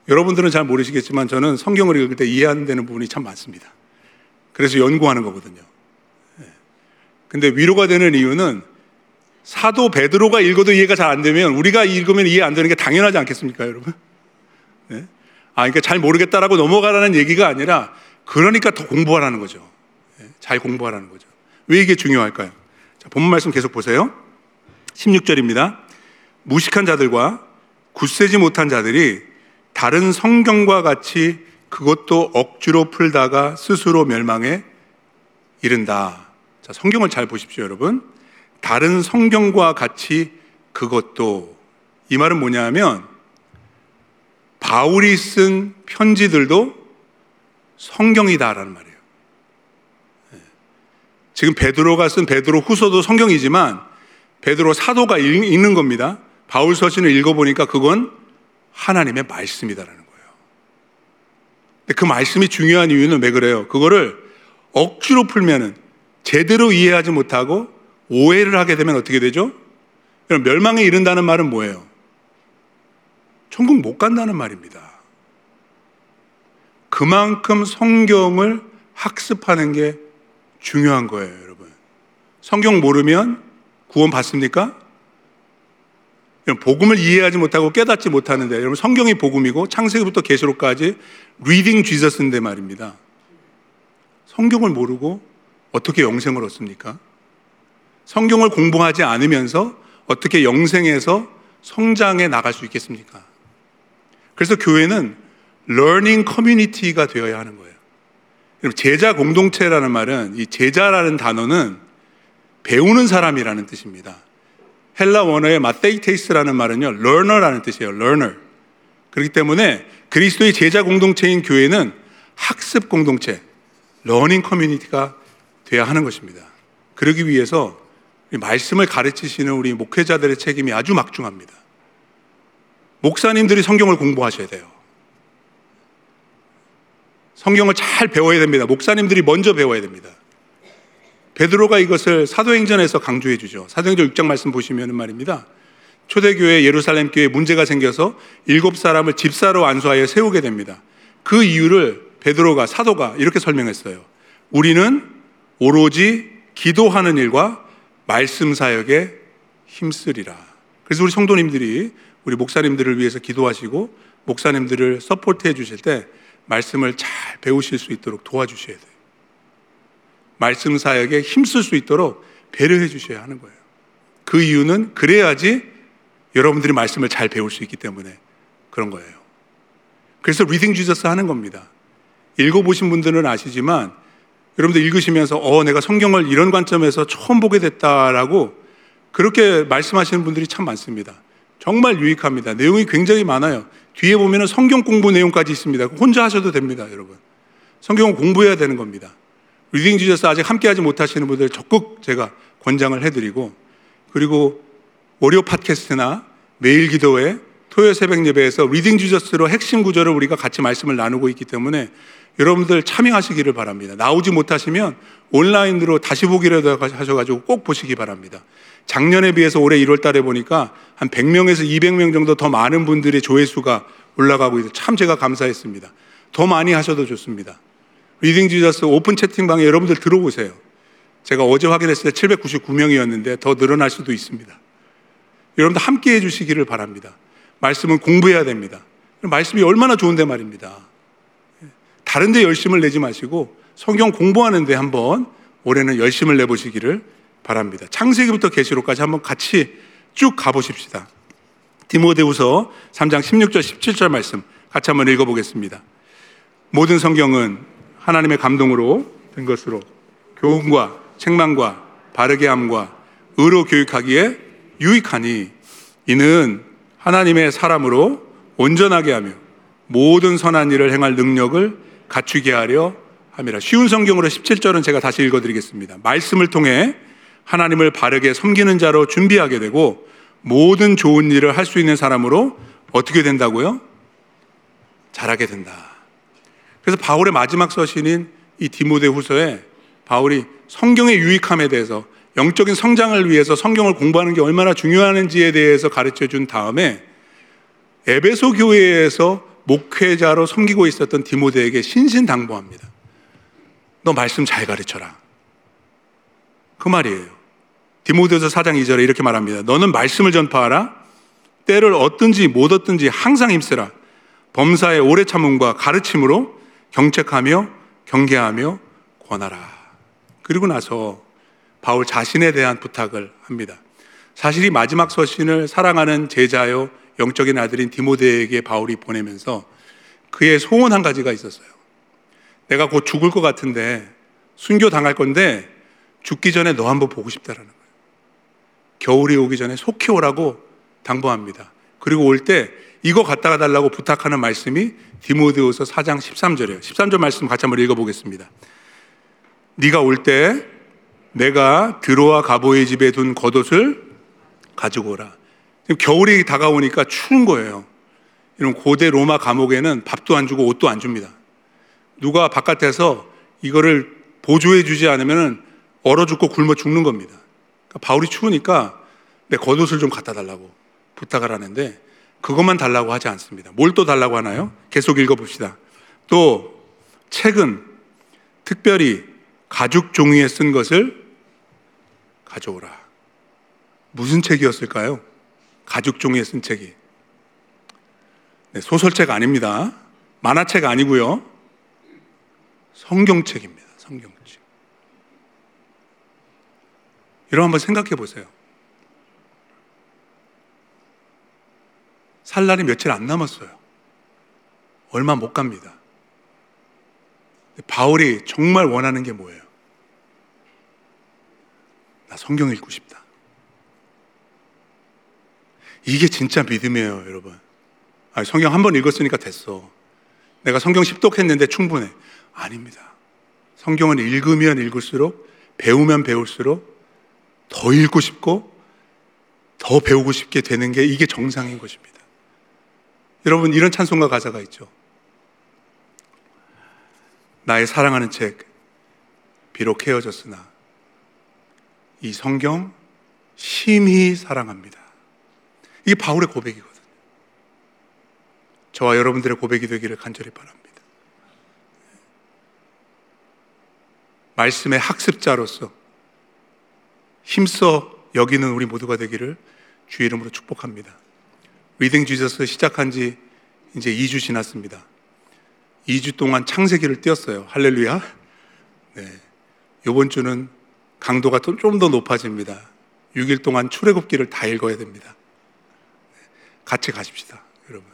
여러분들은 잘 모르시겠지만 저는 성경을 읽을 때 이해 안 되는 부분이 참 많습니다. 그래서 연구하는 거거든요. 네. 근데 위로가 되는 이유는 사도 베드로가 읽어도 이해가 잘 안 되면 우리가 읽으면 이해 안 되는 게 당연하지 않겠습니까, 여러분? 네? 아, 그러니까 잘 모르겠다라고 넘어가라는 얘기가 아니라 그러니까 더 공부하라는 거죠. 네? 잘 공부하라는 거죠. 왜 이게 중요할까요? 자, 본문 말씀 계속 보세요. 16절입니다. 무식한 자들과 굳세지 못한 자들이 다른 성경과 같이 그것도 억지로 풀다가 스스로 멸망에 이른다. 자, 성경을 잘 보십시오, 여러분. 다른 성경과 같이 그것도 이 말은 뭐냐 하면 바울이 쓴 편지들도 성경이다라는 말이에요. 예. 지금 베드로가 쓴 베드로 후서도 성경이지만 베드로 사도가 읽는 겁니다. 바울 서신을 읽어보니까 그건 하나님의 말씀이다라는 거예요. 근데 그 말씀이 중요한 이유는 왜 그래요? 그거를 억지로 풀면은 제대로 이해하지 못하고 오해를 하게 되면 어떻게 되죠? 그럼 멸망에 이른다는 말은 뭐예요? 천국 못 간다는 말입니다. 그만큼 성경을 학습하는 게 중요한 거예요, 여러분. 성경 모르면 구원 받습니까? 복음을 이해하지 못하고 깨닫지 못하는데 여러분 성경이 복음이고 창세기부터 계시록까지 Reading Jesus인데 말입니다. 성경을 모르고 어떻게 영생을 얻습니까? 성경을 공부하지 않으면서 어떻게 영생에서 성장해 나갈 수 있겠습니까? 그래서 교회는 learning community가 되어야 하는 거예요. 제자 공동체라는 말은 이 제자라는 단어는 배우는 사람이라는 뜻입니다. 헬라 원어의 μαθητής라는 말은요, learner라는 뜻이에요. learner. 그렇기 때문에 그리스도의 제자 공동체인 교회는 학습 공동체, learning community가 돼야 하는 것입니다. 그러기 위해서 말씀을 가르치시는 우리 목회자들의 책임이 아주 막중합니다. 목사님들이 성경을 공부하셔야 돼요. 성경을 잘 배워야 됩니다. 목사님들이 먼저 배워야 됩니다. 베드로가 이것을 사도행전에서 강조해 주죠. 사도행전 6장 말씀 보시면 말입니다. 초대교회 예루살렘 교회에 문제가 생겨서 일곱 사람을 집사로 안수하여 세우게 됩니다. 그 이유를 베드로가 사도가 이렇게 설명했어요. 우리는 오로지 기도하는 일과 말씀 사역에 힘쓰리라. 그래서 우리 성도님들이 우리 목사님들을 위해서 기도하시고 목사님들을 서포트해 주실 때 말씀을 잘 배우실 수 있도록 도와주셔야 돼요. 말씀 사역에 힘쓸 수 있도록 배려해 주셔야 하는 거예요. 그 이유는 그래야지 여러분들이 말씀을 잘 배울 수 있기 때문에 그런 거예요. 그래서 Reading Jesus 하는 겁니다. 읽어보신 분들은 아시지만 여러분들 읽으시면서 어 내가 성경을 이런 관점에서 처음 보게 됐다라고 그렇게 말씀하시는 분들이 참 많습니다. 정말 유익합니다. 내용이 굉장히 많아요. 뒤에 보면 성경 공부 내용까지 있습니다. 혼자 하셔도 됩니다, 여러분. 성경을 공부해야 되는 겁니다. Reading Jesus 아직 함께 하지 못하시는 분들 적극 제가 권장을 해드리고 그리고 월요 팟캐스트나 매일 기도회 토요 새벽 예배에서 Reading Jesus로 핵심 구절을 우리가 같이 말씀을 나누고 있기 때문에 여러분들 참여하시기를 바랍니다. 나오지 못하시면 온라인으로 다시 보기라도 하셔가지고 꼭 보시기 바랍니다. 작년에 비해서 올해 1월 달에 보니까 한 100명에서 200명 정도 더 많은 분들의 조회수가 올라가고 있어요. 참 제가 감사했습니다. 더 많이 하셔도 좋습니다. Reading Jesus 오픈 채팅방에 여러분들 들어오세요. 제가 어제 확인했을 때 799명이었는데 더 늘어날 수도 있습니다. 여러분들 함께 해주시기를 바랍니다. 말씀은 공부해야 됩니다. 말씀이 얼마나 좋은데 말입니다. 다른 데 열심을 내지 마시고 성경 공부하는데 한번 올해는 열심을 내보시기를 바랍니다. 창세기부터 계시록까지 한번 같이 쭉 가보십시다. 디모데후서 3장 16절 17절 말씀 같이 한번 읽어보겠습니다. 모든 성경은 하나님의 감동으로 된 것으로 교훈과 책망과 바르게 함과 의로 교육하기에 유익하니 이는 하나님의 사람으로 온전하게 하며 모든 선한 일을 행할 능력을 갖추게 하려 함이라. 쉬운 성경으로 17절은 제가 다시 읽어드리겠습니다. 말씀을 통해 하나님을 바르게 섬기는 자로 준비하게 되고 모든 좋은 일을 할 수 있는 사람으로 어떻게 된다고요? 잘하게 된다. 그래서 바울의 마지막 서신인 이 디모데 후서에 바울이 성경의 유익함에 대해서 영적인 성장을 위해서 성경을 공부하는 게 얼마나 중요한지에 대해서 가르쳐 준 다음에 에베소 교회에서 목회자로 섬기고 있었던 디모데에게 신신당부합니다. 너 말씀 잘 가르쳐라. 그 말이에요. 디모데서 4장 2절에 이렇게 말합니다. 너는 말씀을 전파하라. 때를 얻든지 못 얻든지 항상 힘쓰라. 범사의 오래 참음과 가르침으로 경책하며 경계하며 권하라. 그리고 나서 바울 자신에 대한 부탁을 합니다. 사실 이 마지막 서신을 사랑하는 제자요 영적인 아들인 디모데에게 바울이 보내면서 그의 소원 한 가지가 있었어요. 내가 곧 죽을 것 같은데 순교 당할 건데 죽기 전에 너 한번 보고 싶다라는. 겨울이 오기 전에 속히 오라고 당부합니다. 그리고 올 때 이거 갖다가 달라고 부탁하는 말씀이 디모데후서 4장 13절이에요. 13절 말씀 같이 한번 읽어보겠습니다. 네가 올 때 내가 드로와 가보의 집에 둔 겉옷을 가지고 오라. 겨울이 다가오니까 추운 거예요. 이런 고대 로마 감옥에는 밥도 안 주고 옷도 안 줍니다. 누가 바깥에서 이거를 보조해 주지 않으면 얼어 죽고 굶어 죽는 겁니다. 그러니까 바울이 추우니까 내 겉옷을 좀 갖다 달라고 부탁을 하는데 그것만 달라고 하지 않습니다. 뭘 또 달라고 하나요? 계속 읽어봅시다. 또 책은 특별히 가죽 종이에 쓴 것을 가져오라. 무슨 책이었을까요? 가죽 종이에 쓴 책이. 네, 소설책 아닙니다. 만화책 아니고요. 성경책입니다. 성경 책. 여러분 한번 생각해 보세요. 살 날이 며칠 안 남았어요. 얼마 못 갑니다. 바울이 정말 원하는 게 뭐예요? 나 성경 읽고 싶다. 이게 진짜 믿음이에요, 여러분. 아니, 성경 한 번 읽었으니까 됐어. 내가 성경 10독했는데 충분해. 아닙니다. 성경은 읽으면 읽을수록, 배우면 배울수록 더 읽고 싶고, 더 배우고 싶게 되는 게 이게 정상인 것입니다. 여러분, 이런 찬송가 가사가 있죠. 나의 사랑하는 책, 비록 헤어졌으나, 이 성경 심히 사랑합니다. 이게 바울의 고백이거든요. 저와 여러분들의 고백이 되기를 간절히 바랍니다. 말씀의 학습자로서 힘써 여기는 우리 모두가 되기를 주의 이름으로 축복합니다. Reading Jesus 시작한 지 이제 2주 지났습니다. 2주 동안 창세기를 떼었어요. 할렐루야. 네. 이번 주는 강도가 좀 더 높아집니다. 6일 동안 출애굽기를 다 읽어야 됩니다. 같이 가십시다, 여러분.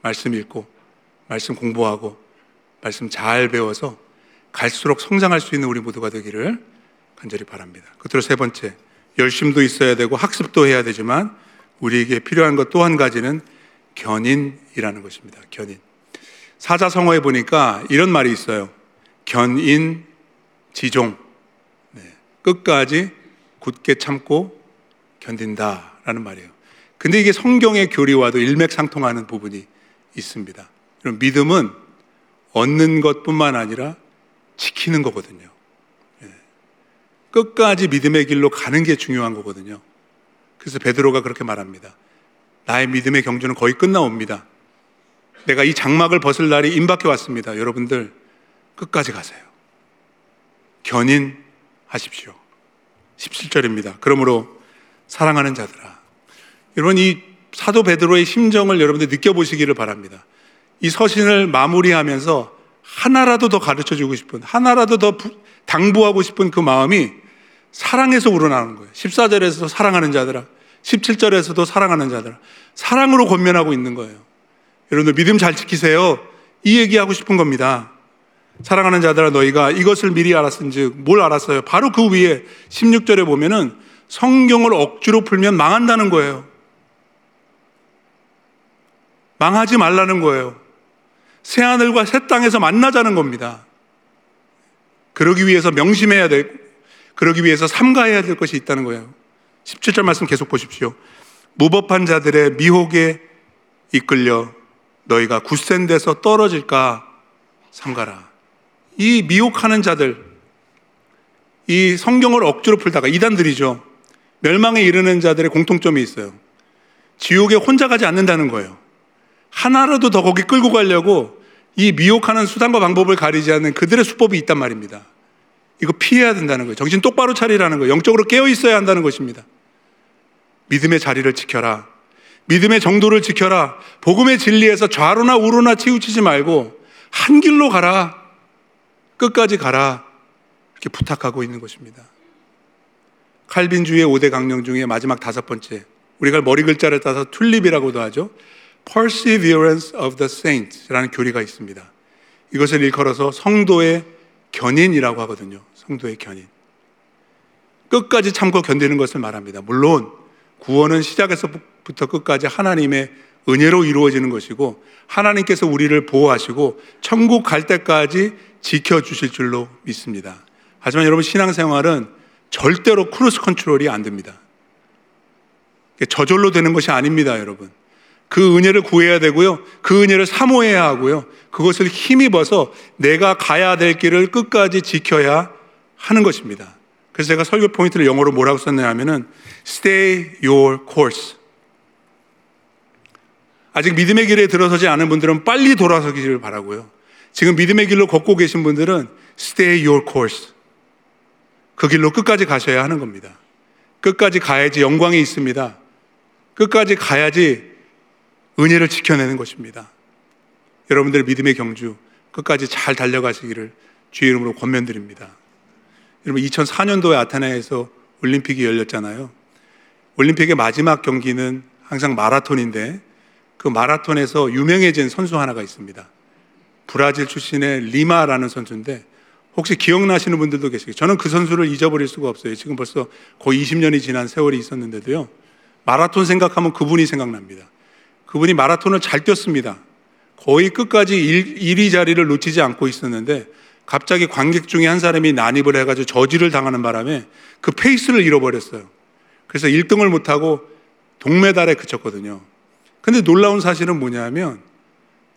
말씀 읽고, 말씀 공부하고, 말씀 잘 배워서 갈수록 성장할 수 있는 우리 모두가 되기를 간절히 바랍니다. 끝으로 세 번째, 열심도 있어야 되고 학습도 해야 되지만 우리에게 필요한 것 또 한 가지는 견인이라는 것입니다. 견인. 사자성어에 보니까 이런 말이 있어요. 견인, 지종. 네. 끝까지 굳게 참고 견딘다라는 말이에요. 근데 이게 성경의 교리와도 일맥상통하는 부분이 있습니다. 믿음은 얻는 것뿐만 아니라 지키는 거거든요. 예. 끝까지 믿음의 길로 가는 게 중요한 거거든요. 그래서 베드로가 그렇게 말합니다. 나의 믿음의 경주는 거의 끝나옵니다. 내가 이 장막을 벗을 날이 임박해 왔습니다. 여러분들 끝까지 가세요. 견인하십시오. 17절입니다. 그러므로 사랑하는 자들아 여러분 이 사도 베드로의 심정을 여러분들 느껴보시기를 바랍니다. 이 서신을 마무리하면서 하나라도 더 가르쳐 주고 싶은, 하나라도 더 당부하고 싶은 그 마음이 사랑에서 우러나오는 거예요. 14절에서도 사랑하는 자들아, 17절에서도 사랑하는 자들아, 사랑으로 권면하고 있는 거예요. 여러분들 믿음 잘 지키세요. 이 얘기하고 싶은 겁니다. 사랑하는 자들아 너희가 이것을 미리 알았은즉 뭘 알았어요? 바로 그 위에 16절에 보면은 성경을 억지로 풀면 망한다는 거예요. 망하지 말라는 거예요. 새 하늘과 새 땅에서 만나자는 겁니다. 그러기 위해서 명심해야 되고, 그러기 위해서 삼가해야 될 것이 있다는 거예요. 17절 말씀 계속 보십시오. 무법한 자들의 미혹에 이끌려 너희가 굳센 데서 떨어질까 삼가라. 이 미혹하는 자들, 이 성경을 억지로 풀다가 이단들이죠. 멸망에 이르는 자들의 공통점이 있어요. 지옥에 혼자 가지 않는다는 거예요. 하나라도 더 거기 끌고 가려고 이 미혹하는 수단과 방법을 가리지 않는 그들의 수법이 있단 말입니다. 이거 피해야 된다는 거예요. 정신 똑바로 차리라는 거예요. 영적으로 깨어 있어야 한다는 것입니다. 믿음의 자리를 지켜라. 믿음의 정도를 지켜라. 복음의 진리에서 좌로나 우로나 치우치지 말고 한 길로 가라. 끝까지 가라. 이렇게 부탁하고 있는 것입니다. 칼빈주의 5대 강령 중에 마지막 다섯 번째. 우리가 머리 글자를 따서 튤립이라고도 하죠. Perseverance of the Saints라는 교리가 있습니다. 이것을 일컬어서 성도의 견인이라고 하거든요. 성도의 견인. 끝까지 참고 견디는 것을 말합니다. 물론 구원은 시작에서부터 끝까지 하나님의 은혜로 이루어지는 것이고 하나님께서 우리를 보호하시고 천국 갈 때까지 지켜 주실 줄로 믿습니다. 하지만 여러분 신앙생활은 절대로 cruise control이 안 됩니다. 저절로 되는 것이 아닙니다, 여러분. 그 은혜를 구해야 되고요. 그 은혜를 사모해야 하고요. 그것을 힘입어서 내가 가야 될 길을 끝까지 지켜야 하는 것입니다. 그래서 제가 설교 포인트를 영어로 뭐라고 썼냐 하면은 stay your course. 아직 믿음의 길에 들어서지 않은 분들은 빨리 돌아서기를 바라고요. 지금 믿음의 길로 걷고 계신 분들은 stay your course. 그 길로 끝까지 가셔야 하는 겁니다. 끝까지 가야지 영광이 있습니다. 끝까지 가야지 은혜를 지켜내는 것입니다. 여러분들의 믿음의 경주 끝까지 잘 달려가시기를 주의 이름으로 권면드립니다. 여러분 2004년도에 아테네에서 올림픽이 열렸잖아요. 올림픽의 마지막 경기는 항상 마라톤인데 그 마라톤에서 유명해진 선수 하나가 있습니다. 브라질 출신의 리마라는 선수인데 혹시 기억나시는 분들도 계시겠죠. 저는 그 선수를 잊어버릴 수가 없어요. 지금 벌써 거의 20년이 지난 세월이 있었는데도요. 마라톤 생각하면 그분이 생각납니다. 그분이 마라톤을 잘 뛰었습니다. 거의 끝까지 1, 위 자리를 놓치지 않고 있었는데 갑자기 관객 중에 한 사람이 난입을 해가지고 저지를 당하는 바람에 그 페이스를 잃어버렸어요. 그래서 1등을 못하고 동메달에 그쳤거든요. 근데 놀라운 사실은 뭐냐면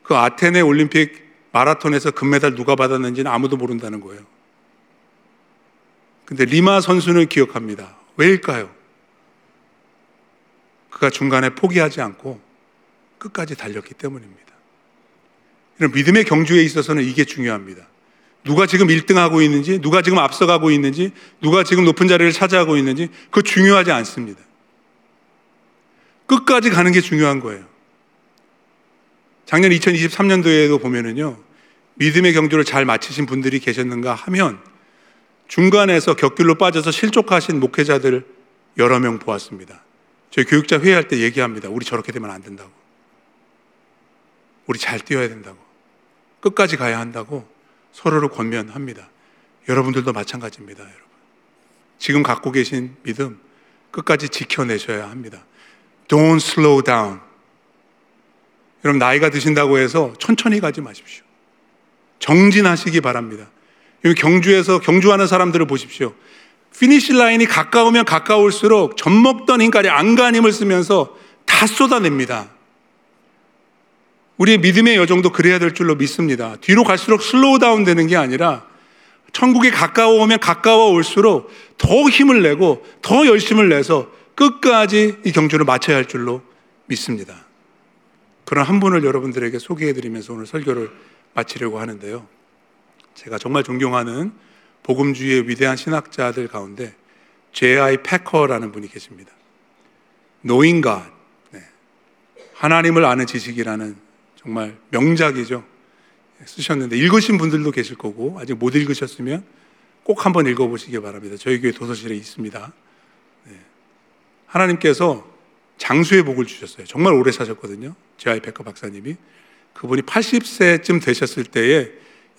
그 아테네 올림픽 마라톤에서 금메달 누가 받았는지는 아무도 모른다는 거예요. 근데 리마 선수는 기억합니다. 왜일까요? 그가 중간에 포기하지 않고 끝까지 달렸기 때문입니다. 이런 믿음의 경주에 있어서는 이게 중요합니다. 누가 지금 1등하고 있는지, 누가 지금 앞서가고 있는지, 누가 지금 높은 자리를 차지하고 있는지, 그거 중요하지 않습니다. 끝까지 가는 게 중요한 거예요. 작년 2023년도에도 보면은요, 믿음의 경주를 잘 마치신 분들이 계셨는가 하면 중간에서 격길로 빠져서 실족하신 목회자들 여러 명 보았습니다. 저희 교육자 회의할 때 얘기합니다. 우리 저렇게 되면 안 된다고. 우리 잘 뛰어야 된다고. 끝까지 가야 한다고 서로를 권면합니다. 여러분들도 마찬가지입니다, 여러분. 지금 갖고 계신 믿음 끝까지 지켜내셔야 합니다. Don't slow down. 여러분, 나이가 드신다고 해서 천천히 가지 마십시오. 정진하시기 바랍니다. 경주에서 경주하는 사람들을 보십시오. finish line이 가까우면 가까울수록 젖먹던 힘까지 안간 힘을 쓰면서 다 쏟아냅니다. 우리의 믿음의 여정도 그래야 될 줄로 믿습니다. 뒤로 갈수록 slow down 되는 게 아니라 천국에 가까워오면 가까워 올수록 더 힘을 내고 더 열심을 내서 끝까지 이 경주를 마쳐야 할 줄로 믿습니다. 그런 한 분을 여러분들에게 소개해 드리면서 오늘 설교를 마치려고 하는데요. 제가 정말 존경하는 복음주의의 위대한 신학자들 가운데 J.I. 패커라는 분이 계십니다. God, 네. 하나님을 아는 지식이라는 정말 명작이죠. 쓰셨는데 읽으신 분들도 계실 거고 아직 못 읽으셨으면 꼭 한번 읽어보시기 바랍니다. 저희 교회 도서실에 있습니다. 네. 하나님께서 장수의 복을 주셨어요. 정말 오래 사셨거든요. 제아이 백커 박사님이. 그분이 80세쯤 되셨을 때에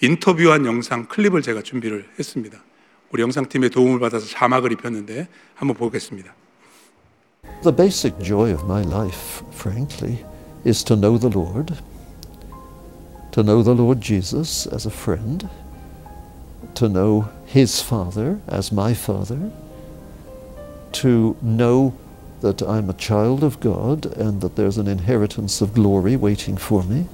인터뷰한 영상 클립을 제가 준비를 했습니다. 우리 영상팀의 도움을 받아서 자막을 입혔는데 한번 보겠습니다. The basic joy of my life, frankly, is to know the Lord. To know the Lord Jesus as a friend, to know His Father as my Father, to know that I'm a child of God and that there's an inheritance of glory waiting for me.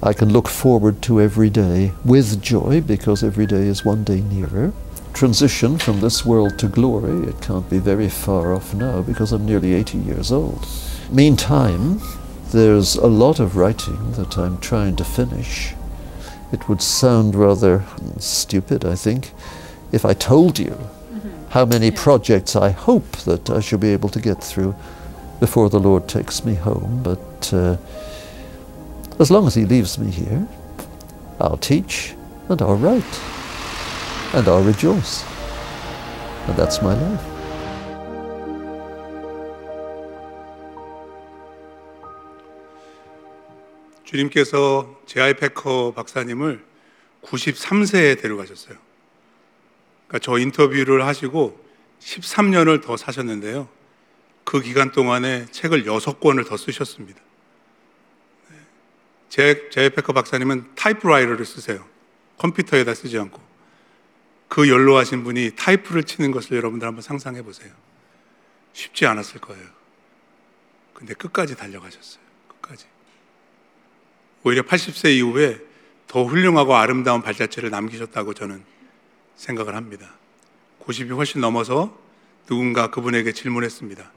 I can look forward to every day with joy because every day is one day nearer. Transition from this world to glory, it can't be very far off now because I'm nearly 80 years old. Meantime, there's a lot of writing that I'm trying to finish. It would sound rather stupid, I think, if I told you how many projects I hope that I shall be able to get through before the Lord takes me home. But uh, as long as He leaves me here, I'll teach and I'll write and I'll rejoice. And that's my life. 주님께서 제아이 패커 박사님을 93세에 데려가셨어요. 그러니까 저 인터뷰를 하시고 13년을 더 사셨는데요. 그 기간 동안에 책을 6권을 더 쓰셨습니다. 네. J, J.I. Packer 박사님은 타이프라이터를 쓰세요. 컴퓨터에다 쓰지 않고. 그 연로하신 분이 타이프를 치는 것을 여러분들 한번 상상해 보세요. 쉽지 않았을 거예요. 근데 끝까지 달려가셨어요. 오히려 80세 이후에 더 훌륭하고 아름다운 발자취를 남기셨다고 저는 생각을 합니다. 90이 훨씬 넘어서 누군가 그분에게 질문했습니다.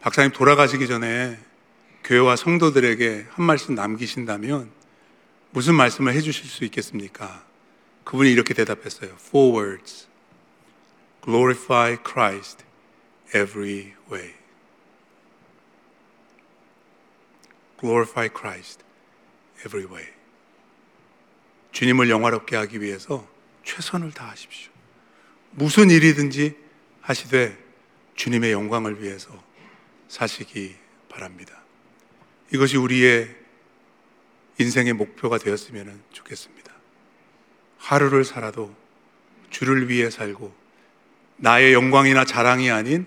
박사님 돌아가시기 전에 교회와 성도들에게 한 말씀 남기신다면 무슨 말씀을 해주실 수 있겠습니까? 그분이 이렇게 대답했어요. Four words. Glorify Christ every way. Glorify Christ every way. 주님을 영화롭게 하기 위해서 최선을 다하십시오. 무슨 일이든지 하시되 주님의 영광을 위해서 사시기 바랍니다. 이것이 우리의 인생의 목표가 되었으면 좋겠습니다. 하루를 살아도 주를 위해 살고 나의 영광이나 자랑이 아닌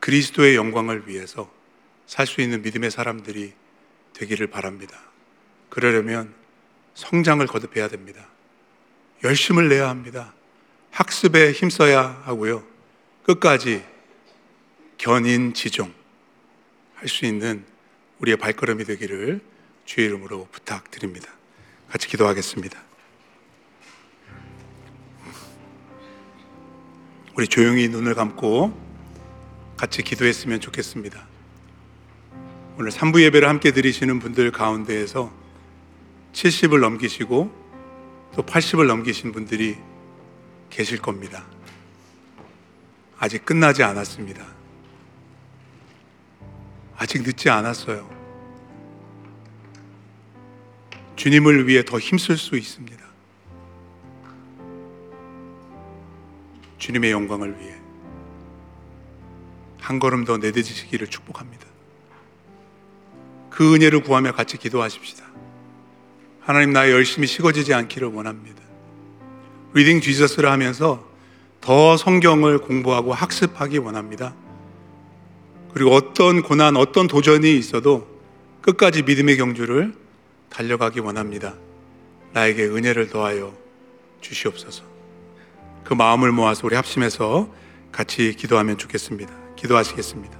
그리스도의 영광을 위해서 살 수 있는 믿음의 사람들이 되기를 바랍니다. 그러려면 성장을 거듭해야 됩니다. 열심을 내야 합니다. 학습에 힘써야 하고요. 끝까지 견인 지종 할 수 있는 우리의 발걸음이 되기를 주의 이름으로 부탁드립니다. 같이 기도하겠습니다. 우리 조용히 눈을 감고 같이 기도했으면 좋겠습니다. 오늘 3부 예배를 함께 드리시는 분들 가운데에서 70을 넘기시고 또 80을 넘기신 분들이 계실 겁니다. 아직 끝나지 않았습니다. 아직 늦지 않았어요. 주님을 위해 더 힘쓸 수 있습니다. 주님의 영광을 위해 한 걸음 더 내딛으시기를 축복합니다. 그 은혜를 구하며 같이 기도하십시다. 하나님 나의 열심히 식어지지 않기를 원합니다. Reading Jesus를 하면서 더 성경을 공부하고 학습하기 원합니다. 그리고 어떤 고난, 어떤 도전이 있어도 끝까지 믿음의 경주를 달려가기 원합니다. 나에게 은혜를 더하여 주시옵소서. 그 마음을 모아서 우리 합심해서 같이 기도하면 좋겠습니다. 기도하시겠습니다.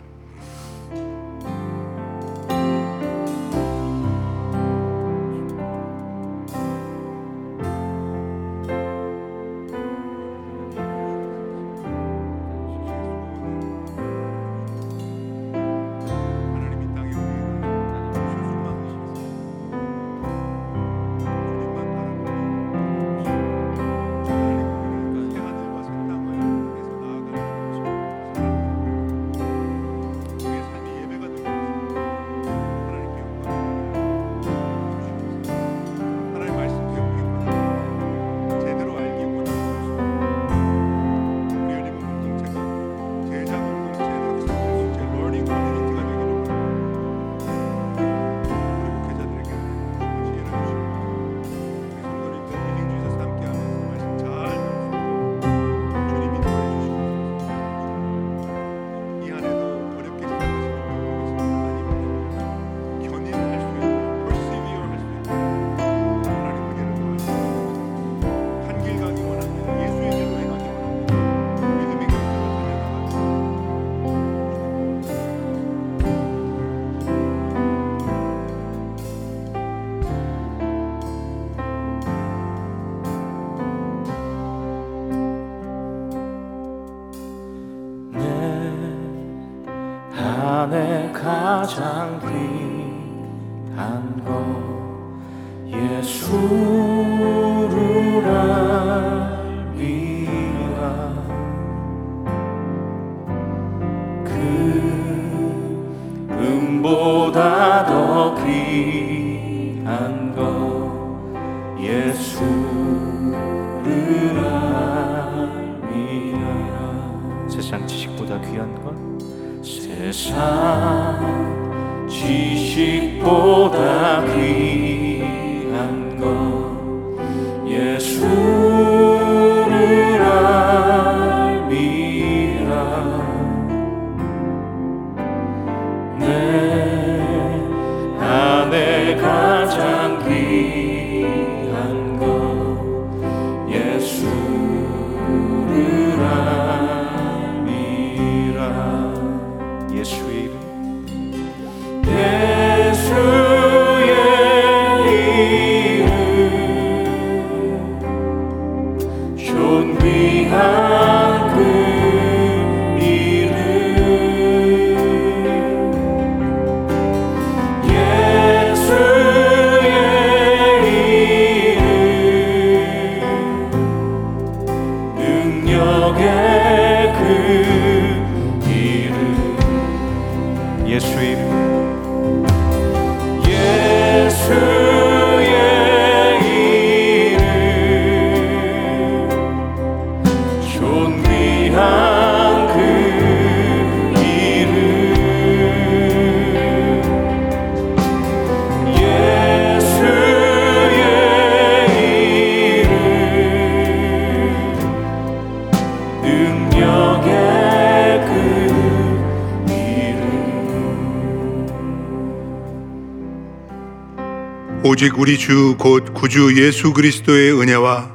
오직 우리 주 곧 구주 예수 그리스도의 은혜와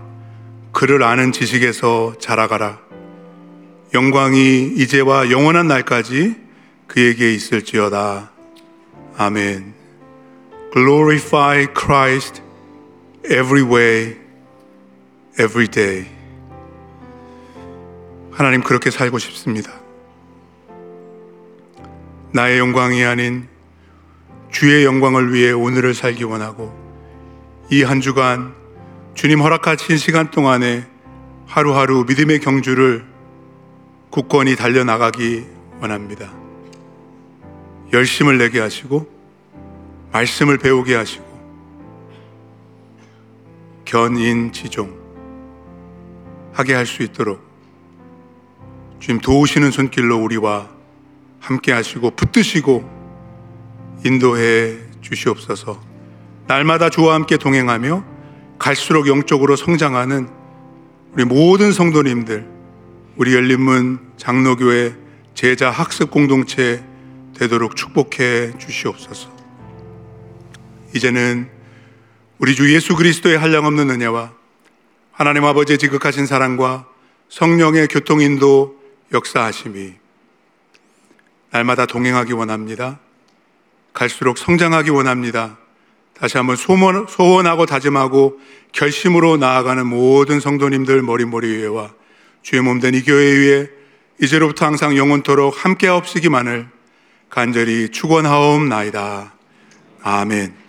그를 아는 지식에서 자라가라. 영광이 이제와 영원한 날까지 그에게 있을지어다. 아멘. Glorify Christ every way, every day. 하나님 그렇게 살고 싶습니다. 나의 영광이 아닌 주의 영광을 위해 오늘을 살기 원하고 이 한 주간 주님 허락하신 시간 동안에 하루하루 믿음의 경주를 굳건히 달려나가기 원합니다. 열심을 내게 하시고 말씀을 배우게 하시고 견인지종 하게 할 수 있도록 주님 도우시는 손길로 우리와 함께 하시고 붙드시고 인도해 주시옵소서. 날마다 주와 함께 동행하며 갈수록 영적으로 성장하는 우리 모든 성도님들, 우리 열린문 장로교회 제자 학습 공동체 되도록 축복해 주시옵소서. 이제는 우리 주 예수 그리스도의 한량없는 은혜와 하나님 아버지의 지극하신 사랑과 성령의 교통인도 역사하심이 날마다 동행하기 원합니다. 갈수록 성장하기 원합니다. 다시 한번 소원, 소원하고 다짐하고 결심으로 나아가는 모든 성도님들 머리머리 위에와 주의 몸된 이 교회 위에 이제로부터 항상 영원토록 함께 하옵시기만을 간절히 축원하옵나이다. 아멘.